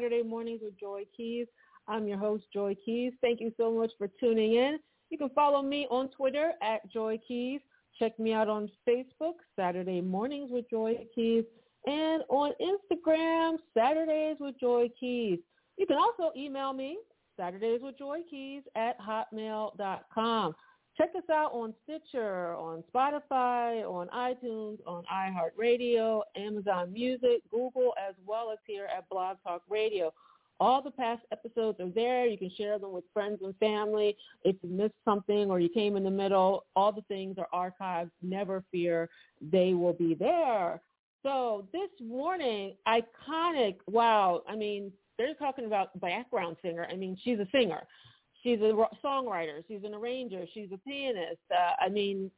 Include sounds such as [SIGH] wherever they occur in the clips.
Saturday Mornings with Joy Keys. I'm your host, Joy Keys. Thank you so much for tuning in. You can follow me on Twitter at Joy Keys. Check me out on Facebook, Saturday Mornings with Joy Keys, and on Instagram, Saturdays with Joy Keys. You can also email me, Saturdays with Joy Keys at hotmail.com. Check us out on Stitcher, on Spotify, on iTunes, on iHeartRadio, Amazon Music, Google, as well as here at Blog Talk Radio. All the past episodes are there. You can share them with friends and family. If you missed something or you came in the middle, all the things are archived. Never fear. They will be there. So this morning, iconic, wow. I mean, they're talking about background singer. I mean, she's a singer. She's a songwriter. She's an arranger. She's a pianist. Uh, I mean,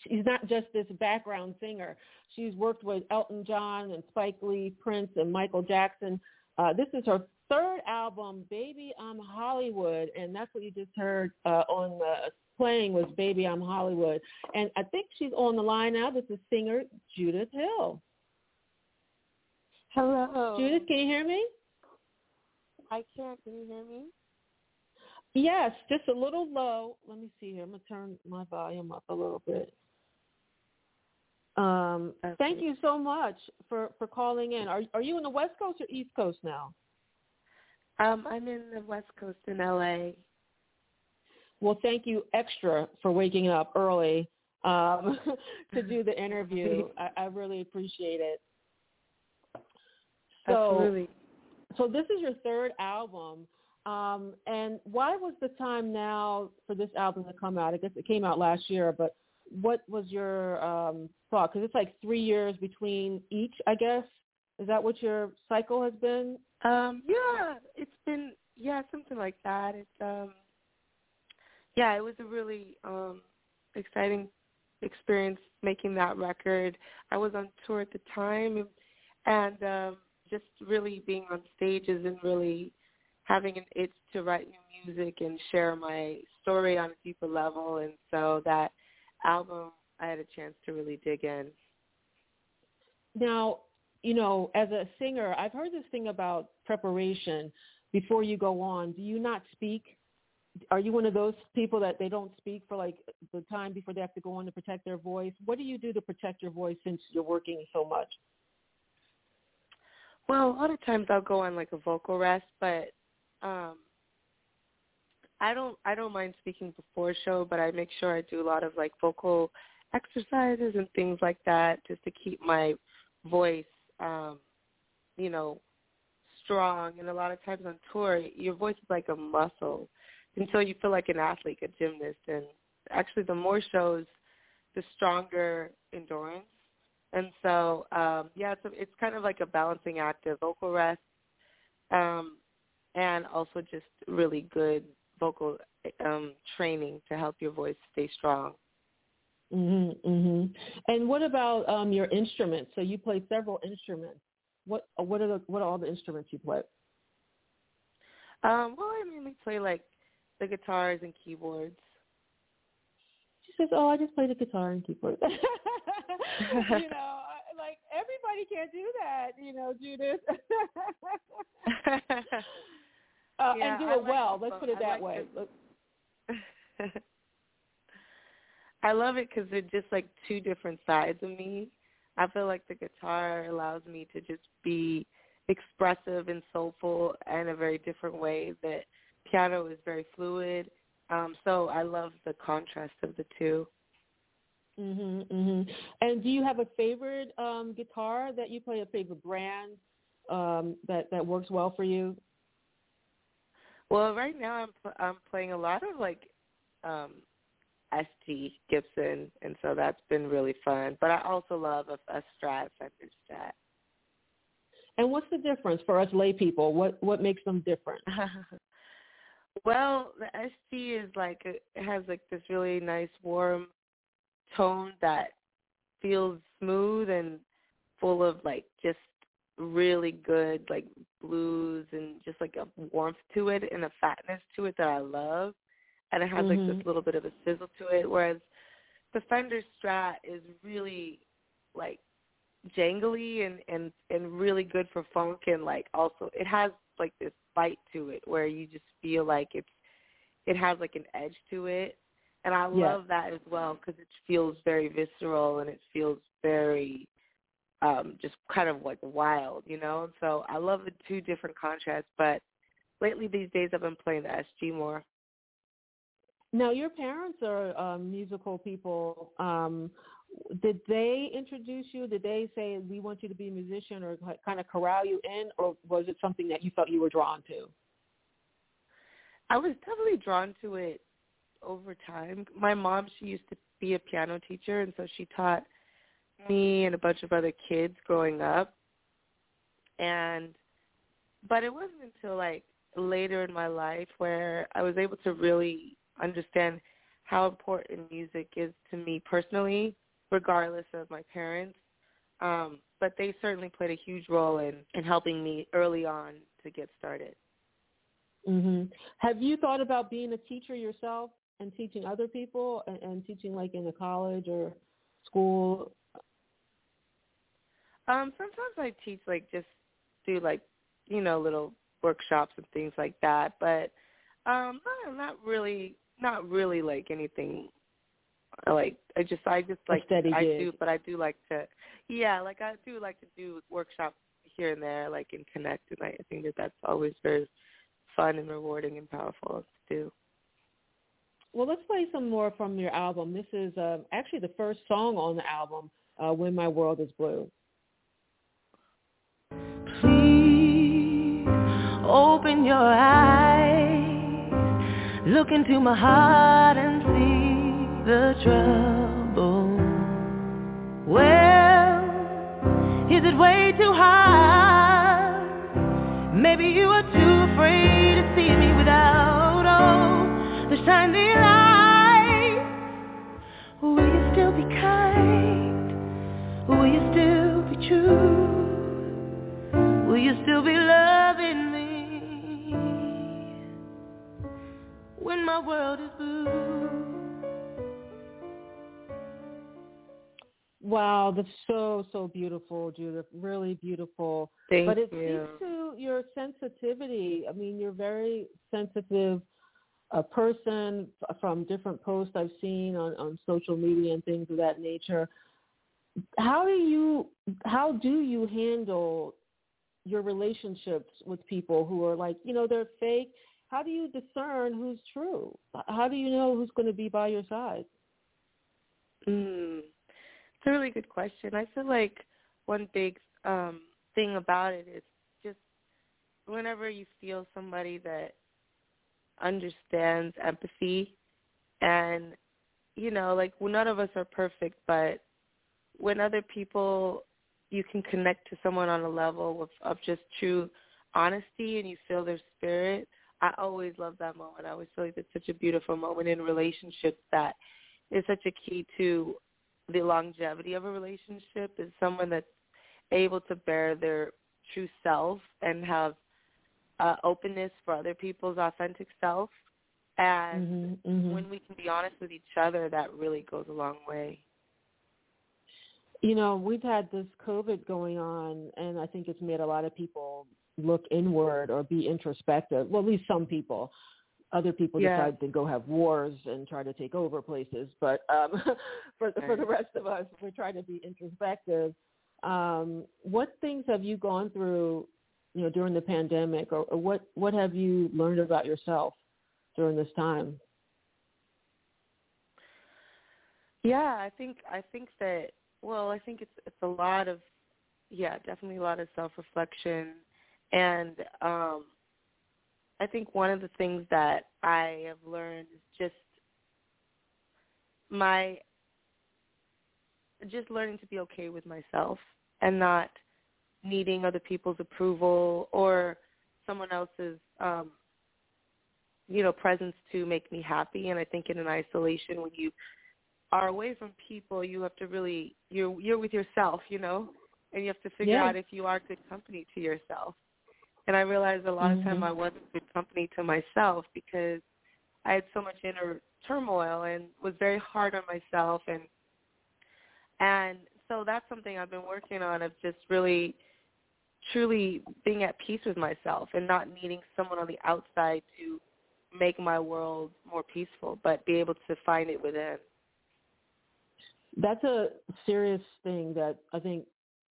she's not just this background singer. She's worked with Elton John and Spike Lee, Prince, and Michael Jackson. Uh, this is her third album, Baby I'm Hollywood, and that's what you just heard uh, on the playing was Baby I'm Hollywood. And I think she's on the line now. This is singer Judith Hill. Hello. Judith, can you hear me? I can't. Can you hear me? Yes, just a little low. Let me see here. I'm gonna turn my volume up a little bit. Um, Okay. thank you so much for for calling in. Are are you in the West Coast or East Coast now? Um, I'm in the West Coast in LA. Well, thank you extra for waking up early um, [LAUGHS] to do the interview. [LAUGHS] I, I really appreciate it. So, Absolutely. so this is your third album. Um, and why was the time now for this album to come out? I guess it came out last year, but what was your um, thought? Because it's like three years between each, I guess. Is that what your cycle has been? Um, yeah, it's been yeah something like that. It's um, yeah, it was a really um exciting experience making that record. I was on tour at the time, and um, just really being on stages and really having an itch to write new music and share my story on a deeper level. And so that album, I had a chance to really dig in. Now, you know, as a singer, I've heard this thing about preparation before you go on. Do you not speak? Are you one of those people that they don't speak for like the time before they have to go on to protect their voice? What do you do to protect your voice since you're working so much? Well, a lot of times I'll go on like a vocal rest, but um I don't I don't mind speaking before show, but I make sure I do a lot of like vocal exercises and things like that just to keep my voice um you know strong. And a lot of times on tour your voice is like a muscle. Until you feel like an athlete, a gymnast. And actually the more shows the stronger endurance. And so um yeah, it's a, it's kind of like a balancing act of vocal rest. Um and also just really good vocal um training to help your voice stay strong. Mhm, mhm. And what about um your instruments? So you play several instruments. What what are the what are all the instruments you play? Um well I mainly play like the guitars and keyboards. She says, "Oh, I just play the guitar and keyboard." [LAUGHS] you know, like everybody can't do that. You know, Judith. [LAUGHS] uh, yeah, and do I it like well. Let's put it that like way. [LAUGHS] I love it because they're just like two different sides of me. I feel like the guitar allows me to just be expressive and soulful in a very different way that piano is very fluid. Um, so I love the contrast of the two. Mhm, mhm. And do you have a favorite um guitar that you play? A favorite brand um that that works well for you? Well, right now I'm I'm playing a lot of like um SG Gibson, and so that's been really fun. But I also love a, a Strat, Fender Strat. And what's the difference for us lay people? What what makes them different? [LAUGHS] well, the SG is like it has like this really nice warm tone that feels smooth and full of like just really good like blues and just like a warmth to it and a fatness to it that I love. And it has like Mhm. this little bit of a sizzle to it. Whereas the Fender Strat is really like jangly and and and really good for funk and like also it has like this bite to it where you just feel like it's it has like an edge to it and I Yeah. love that as well because it feels very visceral and it feels very um just kind of like wild, you know. So I love the two different contrasts, but lately these days I've been playing the SG more. Now, your parents are um, musical people. Um, did they introduce you? Did they say we want you to be a musician, or kind of corral you in, or was it something that you felt you were drawn to? I was definitely drawn to it over time. My mom, she used to be a piano teacher, and so she taught me and a bunch of other kids growing up. And but it wasn't until like later in my life where I was able to really understand how important music is to me personally, regardless of my parents. Um, but they certainly played a huge role in, in helping me early on to get started. hmm Have you thought about being a teacher yourself and teaching other people, and, and teaching like in a college or school? Um, sometimes I teach like just do like, you know, little workshops and things like that. But um not, not really not really like anything like I just I just like I gig. do but I do like to yeah, like I do like to do workshops here and there like and connect and I, I think that that's always very fun and rewarding and powerful to do. Well, let's play some more from your album. This is uh, actually the first song on the album, uh, "When My World Is Blue." Open your eyes, look into my heart and see the trouble. Well, is it way too hard? Maybe you are too afraid to see me without all the shiny So so beautiful, Judith. Really beautiful. Thank but it you. speaks to your sensitivity. I mean, you're very sensitive a person from different posts I've seen on, on social media and things of that nature. How do you how do you handle your relationships with people who are like, you know, they're fake? How do you discern who's true? How do you know who's going to be by your side? Mm. It's a really good question. I feel like one big um thing about it is just whenever you feel somebody that understands empathy and you know, like none of us are perfect, but when other people you can connect to someone on a level of, of just true honesty and you feel their spirit, I always love that moment. I always feel like it's such a beautiful moment in relationships that is such a key to the longevity of a relationship is someone that's able to bear their true self and have uh, openness for other people's authentic self. And Mhm, mhm. when we can be honest with each other, that really goes a long way. You know, we've had this COVID going on, and I think it's made a lot of people look inward or be introspective. Well, at least some people. Other people Yeah. decide to go have wars and try to take over places. But um, for [LAUGHS] for the rest of us, we're trying to be introspective. Um, what things have you gone through, you know, during the pandemic, or, or what what have you learned about yourself during this time? Yeah, I think I think that well, I think it's it's a lot of yeah, definitely a lot of self reflection and um I think one of the things that I have learned is just my just learning to be okay with myself and not needing other people's approval or someone else's um you know presence to make me happy and I think in an isolation when you are away from people, you have to really you're you're with yourself, you know, and you have to figure Yeah. out if you are good company to yourself. And I realized a lot of time Mhm. I wasn't good company to myself because I had so much inner turmoil and was very hard on myself and and so that's something I've been working on of just really truly being at peace with myself and not needing someone on the outside to make my world more peaceful, but be able to find it within. that's a serious thing that I think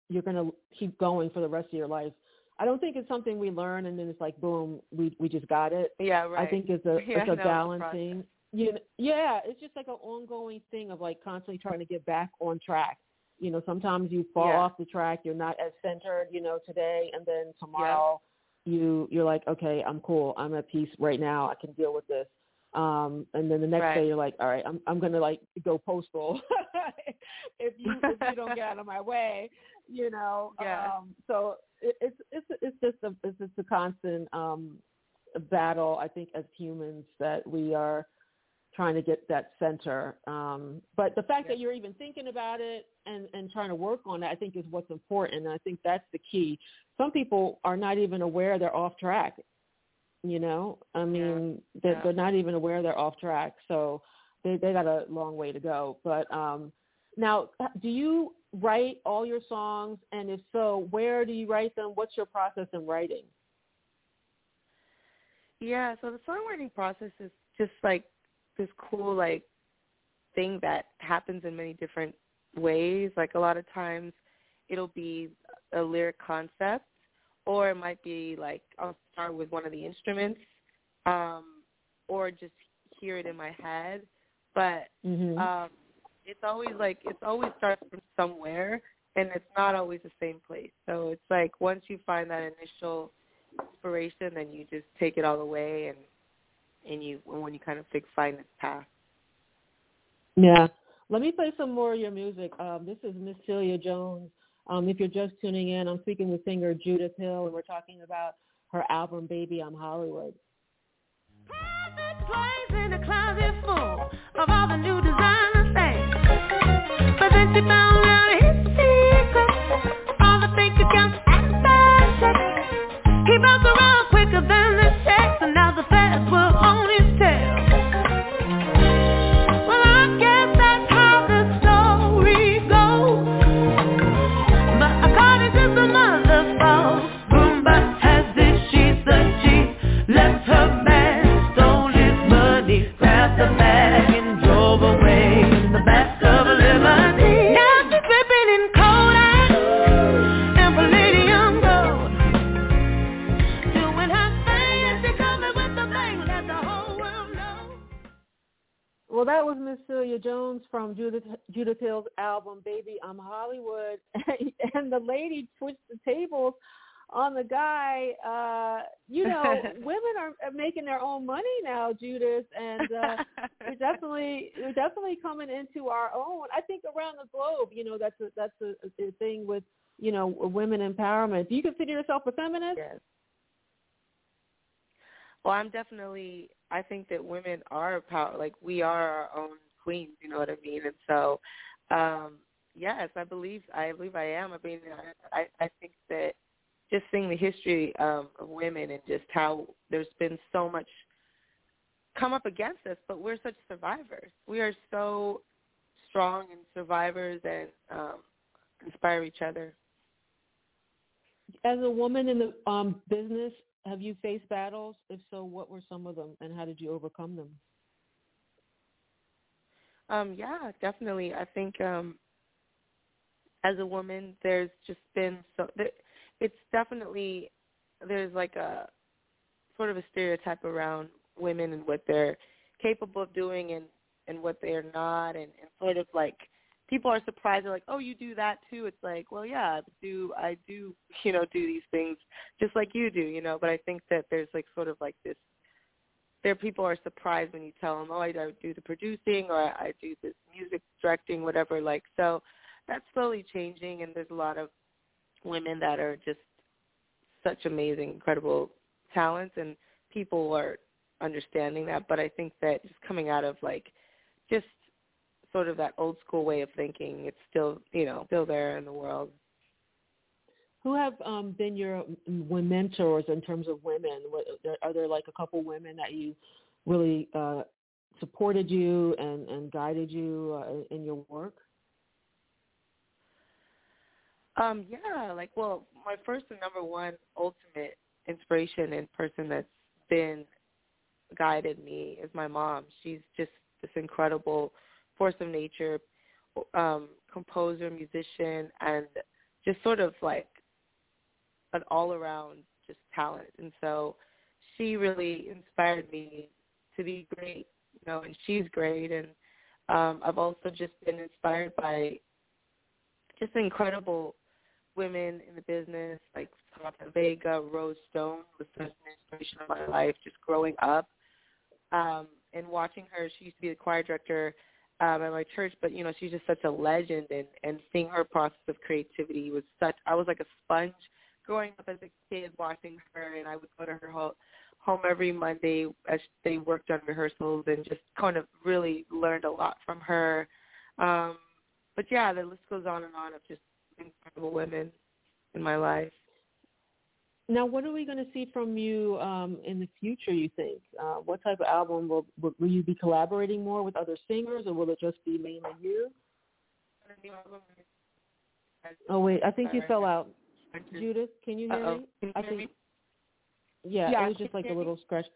you're going to keep going for the rest of your life. I don't think it's something we learn and then it's like boom, we we just got it. Yeah, right. I think it's a [LAUGHS] Yeah, it's a a balancing. You know, yeah, it's just like an ongoing thing of like constantly trying to get back on track. You know, sometimes you fall Yeah. off the track, you're not as centered, you know, today and then tomorrow you you're like, okay, I'm cool. I'm at peace right now. I can deal with this. Um and then the next Right. day you're like, all right, I'm I'm going to like go postal [LAUGHS] if you if you don't get out of my way, you know. Yeah. Um so it, it's it's it's just a it's just a constant um battle I think as humans that we are trying to get that center. Um, but the fact Yeah. that you're even thinking about it and, and trying to work on it, I think is what's important. And I think that's the key. Some people are not even aware they're off track. You know, I mean, they're, Yeah. they're not even aware they're off track. So they, they got a long way to go. But um, now, do you write all your songs? And if so, where do you write them? What's your process in writing? Yeah, so the songwriting process is just like this cool like thing that happens in many different ways. Like a lot of times it'll be a lyric concept or it might be like I'll start with one of the instruments um or just hear it in my head. But Mm-hmm. um it's always like it's always starts from somewhere and it's not always the same place. So it's like once you find that initial inspiration then you just take it all the way and and you when you kind of fig- find its path. Yeah. Let me play some more of your music. Um, this is Miss Celia Jones. Um, if you're just tuning in, I'm speaking with singer Judith Hill, and we're talking about her album "Baby I'm Hollywood." Perfect place in a closet full of all the new was Miss Celia Jones from Judith Judith Hill's album "Baby I'm Hollywood," [LAUGHS] and the lady switched the tables on the guy. Uh, you know, [LAUGHS] women are are making their own money now, Judith, and uh, [LAUGHS] we're definitely we're definitely coming into our own. I think around the globe, you know, that's a that's a, a thing with you know women empowerment. Do you consider yourself a feminist? Yes. Well, I'm definitely. I think that women are power. Like we are our own queens. You know what I mean? And so, um, yes, I believe. I believe I am. I mean, I I think that just seeing the history um, of women and just how there's been so much come up against us, but we're such survivors. We are so strong and survivors and um, inspire each other. As a woman in the um, business, have you faced battles? If so, what were some of them, and how did you overcome them? Um, yeah, definitely. I think um, as a woman, there's just been so. It's definitely there's like a sort of a stereotype around women and what they're capable of doing and and what they're not, and, and sort of like people are surprised. They're like, "Oh, you do that too?" It's like, well, yeah, I do I do [LAUGHS] you know do these things just like you do, you know. But I think that there's like sort of like this. There, people are surprised when you tell them, "Oh, I do the producing or I do this music directing, whatever." Like, so that's slowly changing, and there's a lot of women that are just such amazing, incredible talents, and people are understanding that. But I think that just coming out of like just sort of that old school way of thinking, it's still you know still there in the world. Who have um, been your mentors in terms of women? What, are there like a couple women that you really uh, supported you and, and guided you uh, in your work? Um, yeah, like well, my first and number one ultimate inspiration and person that's been guided me is my mom. She's just this incredible force of nature, um, composer, musician, and just sort of like an all around just talent. And so she really inspired me to be great, you know, and she's great. And um, I've also just been inspired by just incredible women in the business, like Samantha Vega, Rose Stone was such an inspiration of my life just growing up. Um, and watching her, she used to be the choir director um, at my church, but you know, she's just such a legend and, and seeing her process of creativity was such, I was like a sponge growing up as a kid watching her and I would go to her home, home every Monday as they worked on rehearsals and just kind of really learned a lot from her. Um, but yeah, the list goes on and on of just incredible women in my life. Now, what are we going to see from you um, in the future? You think? Uh, what type of album will, will will you be collaborating more with other singers, or will it just be mainly you? Oh wait, I think you fell out. Judith, can you hear Uh-oh. me? Can you I hear think. me? Yeah, Yeah, it was just like a little scratch.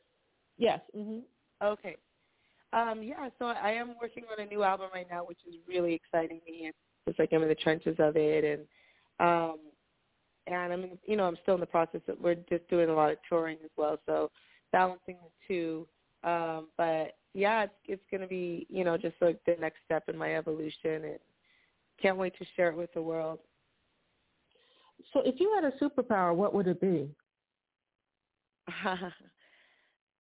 Yes. Mhm. Okay. Um, yeah, so I am working on a new album right now, which is really exciting me. It's, it's like I'm in the trenches of it, and um, and I'm, you know, I'm still in the process. Of, we're just doing a lot of touring as well, so balancing the two. Um, but yeah, it's it's going to be, you know, just like the next step in my evolution, and can't wait to share it with the world. So, if you had a superpower, what would it be? [LAUGHS] if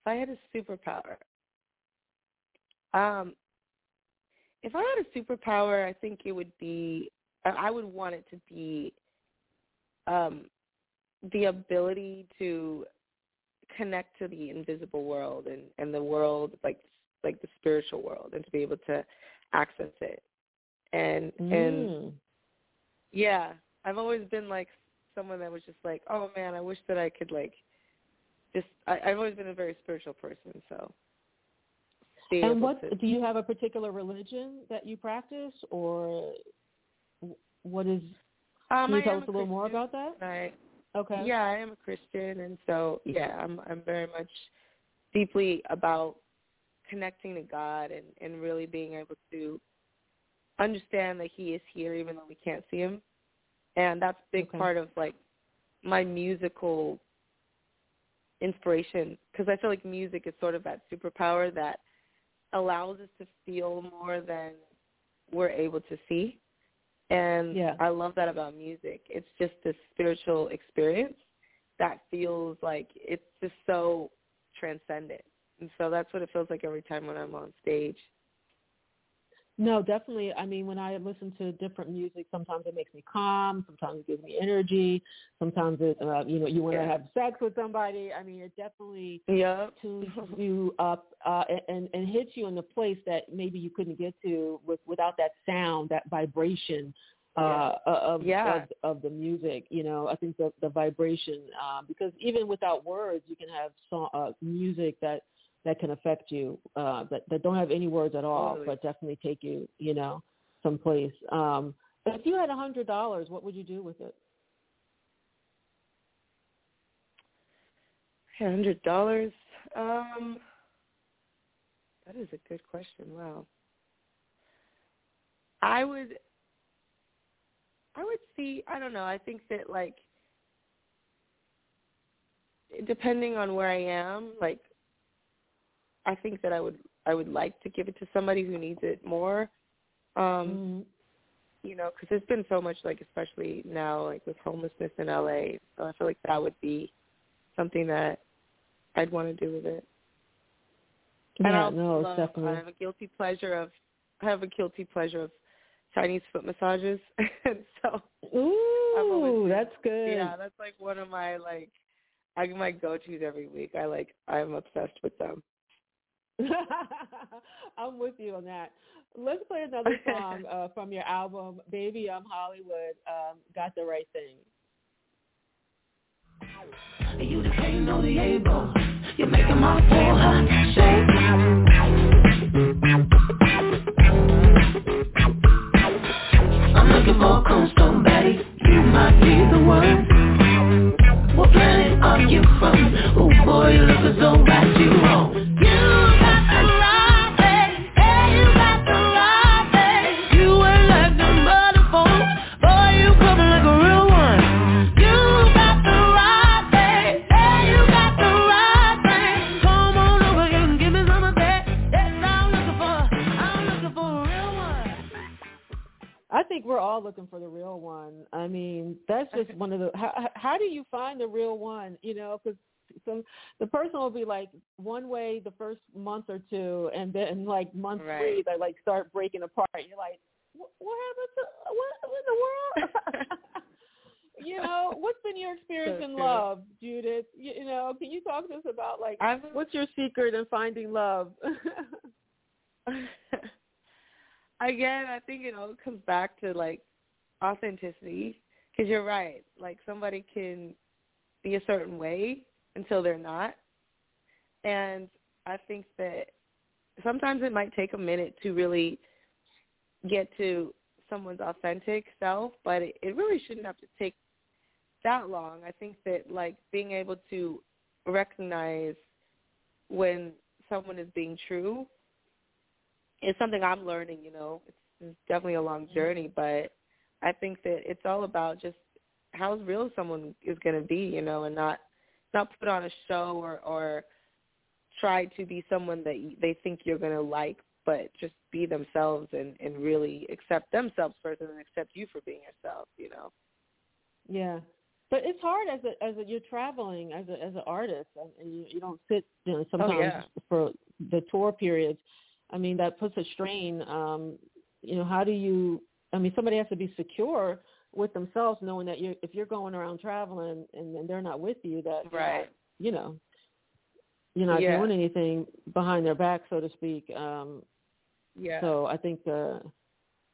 I had a superpower, um, if I had a superpower, I think it would be I would want it to be um, the ability to connect to the invisible world and, and the world like like the spiritual world and to be able to access it and and Mm. yeah i've always been like someone that was just like oh man i wish that i could like just I, i've always been a very spiritual person so And what to, do you have a particular religion that you practice, or what is? Um, Can you I tell us a little more about that? I Okay. Yeah, I am a Christian, and so yeah, I'm I'm very much deeply about connecting to God and and really being able to understand that He is here, even though we can't see Him, and that's a big Okay. part of like my musical inspiration because I feel like music is sort of that superpower that allows us to feel more than we're able to see. And Yeah. I love that about music. It's just this spiritual experience that feels like it's just so transcendent. And so that's what it feels like every time when I'm on stage. No, definitely. I mean, when I listen to different music, sometimes it makes me calm. Sometimes it gives me energy. Sometimes it, uh, you know, you want to Yeah. have sex with somebody. I mean, it definitely Yep. tunes [LAUGHS] you up uh, and and hits you in the place that maybe you couldn't get to with without that sound, that vibration uh, of, Yeah. of of the music. You know, I think the the vibration uh, because even without words, you can have song, uh, music that that can affect you uh, that that don't have any words at all, Totally. but definitely take you, you know, someplace. Um, if you had a hundred dollars, what would you do with it? A Hundred dollars. Um, that is a good question. Wow. I would. I would see. I don't know. I think that like, depending on where I am, like, I think that I would. I would like to give it to somebody who needs it more. Um, Mhm. you know, because there's been so much, like especially now, like with homelessness in LA. So I feel like that would be something that I'd want to do with it. Yeah, no, love, definitely. I have a guilty pleasure of I have a guilty pleasure of Chinese foot massages, [LAUGHS] and so Ooh, that's good. yeah, that's like one of my like I my go tos every week. I like I'm obsessed with them. [LAUGHS] I'm with you on that. Let's play another [LAUGHS] song uh, from your album, Baby I'm Hollywood. Um, Got the right thing. You the king or the able. You're making my poor heart shake. I'm looking for a cold stone Betty. You might be the one. What planet are you from? Oh boy, you look as though that you wrong. All looking for the real one. I mean, that's just one of the. How, how- do you find the real one? You know, because some the person will be like one way the first month or two, and then like month Right. three they like start breaking apart. You're like, what, what happened to what, what in the world? [LAUGHS] you know, what's been your experience So in true. love, Judith? You, you know, can you talk to us about like I've what's your secret in finding love? [LAUGHS] again, I think it all comes back to like authenticity. Because you're right, like somebody can be a certain way until they're not, and I think that sometimes it might take a minute to really get to someone's authentic self, but it, it really shouldn't have to take that long. I think that like being able to recognize when someone is being true is something I'm learning, you know. It's, it's definitely a long mm-hmm. journey, but I think that it's all about just how real someone is going to be, you know, and not not put on a show or or try to be someone that they think you're going to like, but just be themselves and and really accept themselves first and then accept you for being yourself, you know. Yeah, but it's hard as a as a you're traveling as a as an artist and, and you you don't sit you know oh, sometimes yeah. for the tour periods. I mean that puts a strain. Um, you know how do you? I mean somebody has to be secure with themselves, knowing that you're, if you're going around traveling and, and they're not with you, that Right. you know you're not Yeah. doing anything behind their back, so to speak. Um, Yeah. so I think uh,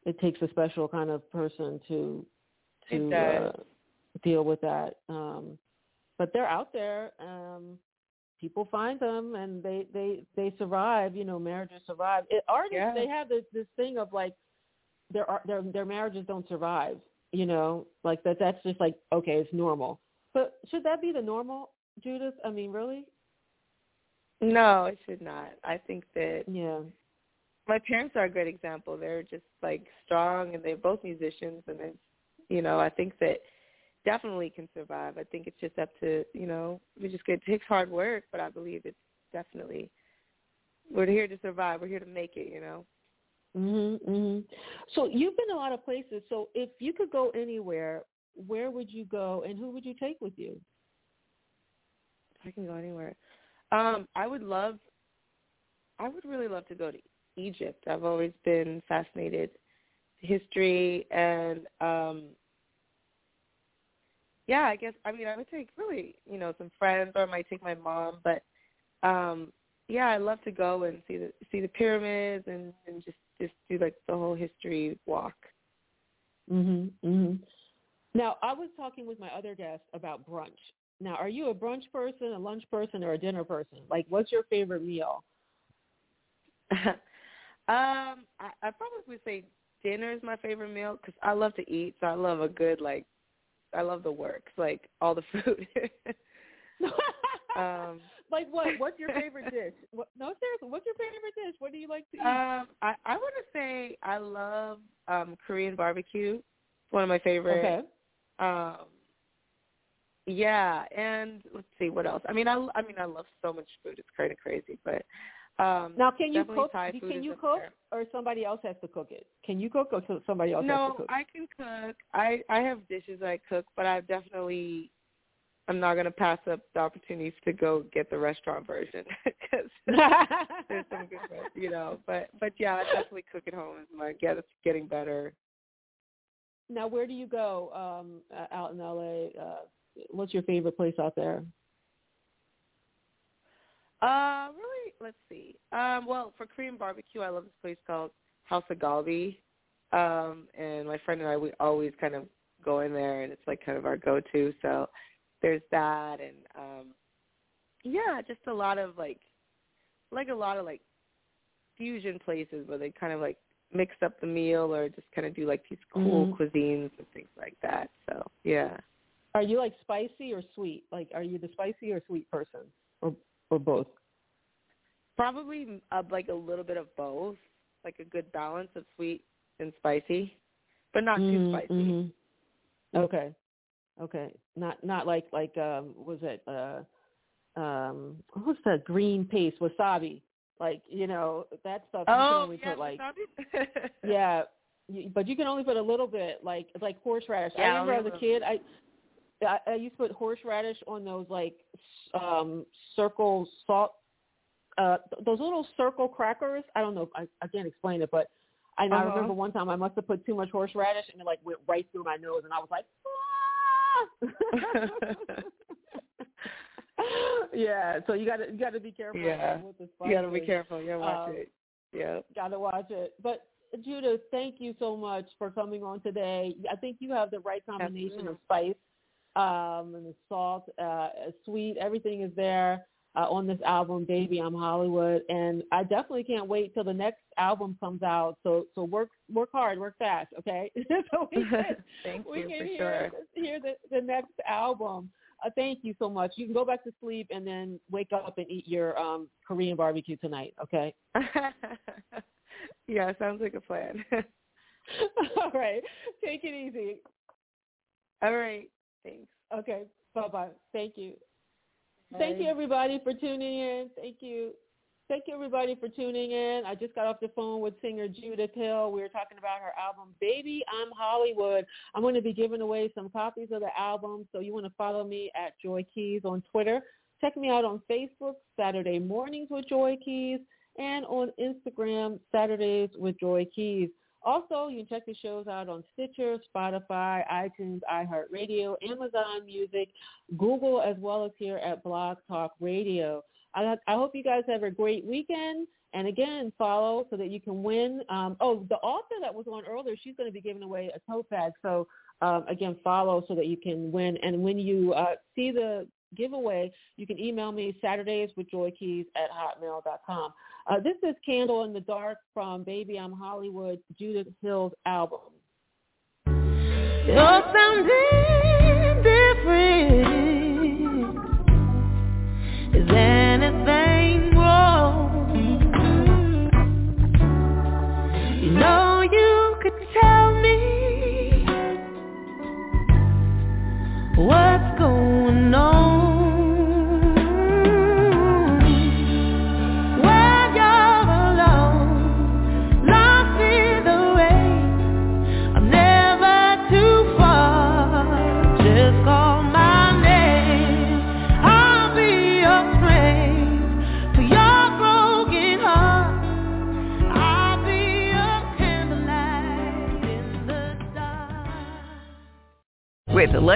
it takes a special kind of person to to uh, deal with that. Um, but they're out there. Um, people find them, and they they they survive. You know, marriages survive. It, artists Yeah. they have this this thing of like their their their marriages don't survive. You know, like that. That's just like okay, it's normal. But should that be the normal, Judith? I mean, really? no, it should not. I think that Yeah. my parents are a great example. They're just like strong and they're both musicians and it's you know, I think that definitely can survive. I think it's just up to, you know, we just get it takes hard work, but I believe it's definitely we're here to survive. We're here to make it, you know. Mhm. Mhm. So you've been a lot of places. So if you could go anywhere, where would you go, and who would you take with you? I can go anywhere. Um, I would love I would really love to go to Egypt. I've always been fascinated history and um yeah, I guess I mean I would take really, you know, some friends or I might take my mom, but um yeah, I'd love to go and see the see the pyramids and, and just just do like the whole history walk. Mhm. Mhm. Now I was talking with my other guest about brunch, Now, are you a brunch person, a lunch person, or a dinner person? Like, what's your favorite meal? [LAUGHS] um, I I probably would say dinner is my favorite meal because I love to eat. So I love a good like, I love the works, like all the food. [LAUGHS] um, like what? [LAUGHS] What's your favorite dish? What, no, seriously, what's your favorite dish? What do you like to eat? Um, I I want to say I love um Korean barbecue. It's one of my favorite. okay. Um, yeah, and let's see what else. I mean, I I mean I love so much food. It's kind of crazy, but um, Now, can you cook? Can you cook, there. or somebody else has to cook it? Can you cook, or somebody else has to No, cook? I can cook. I I have dishes I cook, but I definitely I'm not gonna pass up the opportunities to go get the restaurant version [LAUGHS] because [LAUGHS] there's some good, you know. But but yeah, I definitely cook at home. Is my yeah, it's getting better. now, where do you go um, out in LA? Uh, what's your favorite place out there? Uh, really, let's see. Um, well, for Korean barbecue, I love this place called House of Galbi. Um, and my friend and I, we always kind of go in there, and it's like kind of our go-to. So there's that, and um, yeah, just a lot of like, like a lot of like fusion places where they kind of like mix up the meal or just kind of do like these cool Mhm. cuisines and things like that. So yeah. Are you like spicy or sweet? Like, are you the spicy or sweet person, or or both? Probably uh, like a little bit of both, like a good balance of sweet and spicy, but not too Mhm, spicy. mhm. Okay, okay. Not not like like um was it uh um what's that green paste wasabi? Like you know that stuff. You can Oh, only yeah, put like yeah, [LAUGHS] but you can only put a little bit, like like horseradish. I remember as a kid, I, I I used to put horseradish on those like um circle salt, uh those little circle crackers. I don't know, I I can't explain it, but I, I Uh-huh. remember one time I must have put too much horseradish and it like went right through my nose, and I was like. "Ah!" [LAUGHS] yeah, so you got to you got to be careful Yeah. with you gotta be careful. Yeah, watch Um, it. Yeah. gotta watch it. But Judith, thank you so much for coming on today. I think you have the right combination of spice um, and the salt, uh, sweet. Everything is there uh, on this album, Baby I'm Hollywood, and I definitely can't wait till the next album comes out. So so work work hard, work fast, okay? [LAUGHS] so we [LAUGHS] can, Thank we you can for hear, sure. hear the, the next album. Uh, thank you so much. You can go back to sleep and then wake up and eat your um, Korean barbecue tonight, okay? [LAUGHS] yeah, sounds like a plan. All right. Take it easy. All right. Thanks. Okay. Bye bye. Thank you. Thank you everybody for tuning in. Thank you. Thank you everybody for tuning in. I just got off the phone with singer Judith Hill. We were talking about her album Baby I'm Hollywood. I'm going to be giving away some copies of the album. So you want to follow me at Joy Keys on Twitter. Check me out on Facebook, Saturday Mornings with Joy Keys, and on Instagram, Saturdays with Joy Keys. Also, you can check the shows out on Stitcher, Spotify, iTunes, iHeartRadio, Amazon Music, Google, as well as here at Blog Talk Radio. I, I hope you guys have a great weekend. And again, follow so that you can win. Um, oh, the author that was on earlier, she's going to be giving away a tote bag. So um, again, follow so that you can win. And when you uh, see the giveaway, you can email me Saturdays with Joy Keys at hotmail.com. Uh, this is Candle in the Dark from Baby I'm Hollywood, Judith Hill's album. You're sounding different. Is